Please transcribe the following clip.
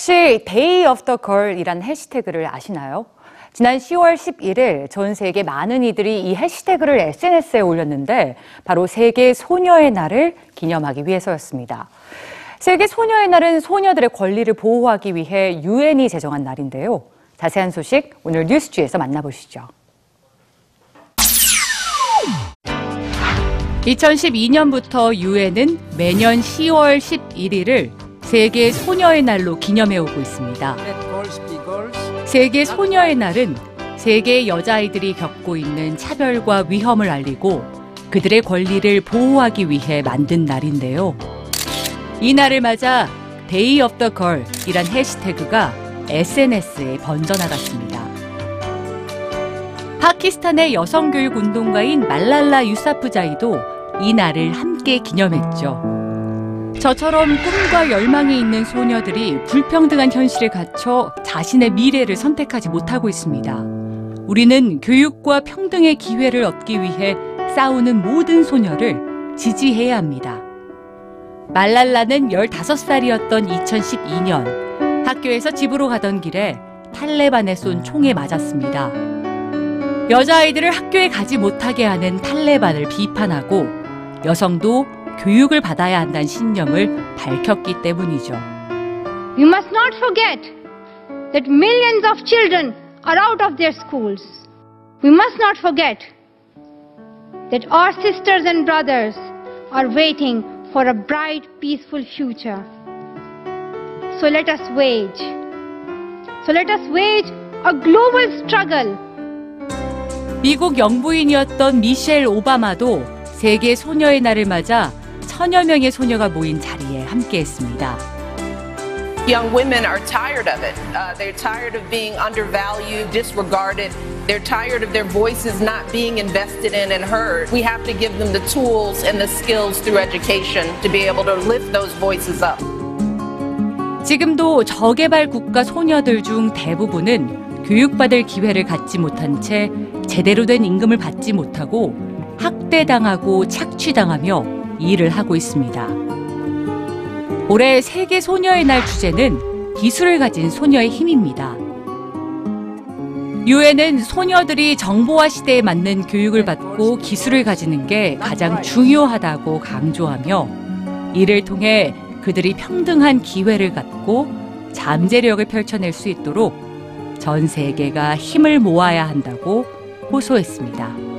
혹시 Day of the Girl이란 해시태그를 아시나요? 지난 10월 11일 전 세계 많은 이들이 이 해시태그를 SNS에 올렸는데 바로 세계 소녀의 날을 기념하기 위해서였습니다. 세계 소녀의 날은 소녀들의 권리를 보호하기 위해 유엔이 제정한 날인데요. 자세한 소식 오늘 뉴스주에서 만나보시죠. 2012년부터 유엔은 매년 10월 11일을 세계 소녀의 날로 기념해 오고 있습니다. 세계 소녀의 날은 세계 여자아이들이 겪고 있는 차별과 위험을 알리고 그들의 권리를 보호하기 위해 만든 날인데요. 이 날을 맞아 Day of the Girl 이란 해시태그가 SNS에 번져나갔습니다. 파키스탄의 여성 교육 운동가인 말랄라 유사프자이도 이 날을 함께 기념했죠. 저처럼 꿈과 열망이 있는 소녀들이 불평등한 현실에 갇혀 자신의 미래를 선택하지 못하고 있습니다. 우리는 교육과 평등의 기회를 얻기 위해 싸우는 모든 소녀를 지지해야 합니다. 말랄라는 15살이었던 2012년 학교에서 집으로 가던 길에 탈레반에 쏜 총에 맞았습니다. 여자아이들을 학교에 가지 못하게 하는 탈레반을 비판하고 여성도 교육을 받아야 한다는 신념을 밝혔기 때문이죠. We must not forget that millions of children are out of their schools. We must not forget that our sisters and brothers are waiting for a bright, peaceful future. So let us wage. So let us wage a global struggle 미국 영부인이었던 미셸 오바마도 세계 소녀의 날을 맞아 천여 명의 소녀가 모인 자리에 함께했습니다. Young women are tired of it. Uh, they're tired of being undervalued, disregarded. They're tired of their voices not being invested in and heard. We have to give them the tools and the skills through education to be able to lift those voices up. 지금도 저개발 국가 소녀들 중 대부분은 교육받을 기회를 갖지 못한 채 제대로 된 임금을 받지 못하고 학대당하고 착취당하며 일을 하고 있습니다. 올해 세계 소녀의 날 주제는 기술을 가진 소녀의 힘입니다. 유엔은 소녀들이 정보화 시대에 맞는 교육을 받고 기술을 가지는 게 가장 중요하다고 강조하며 이를 통해 그들이 평등한 기회를 갖고 잠재력을 펼쳐낼 수 있도록 전 세계가 힘을 모아야 한다고 호소했습니다.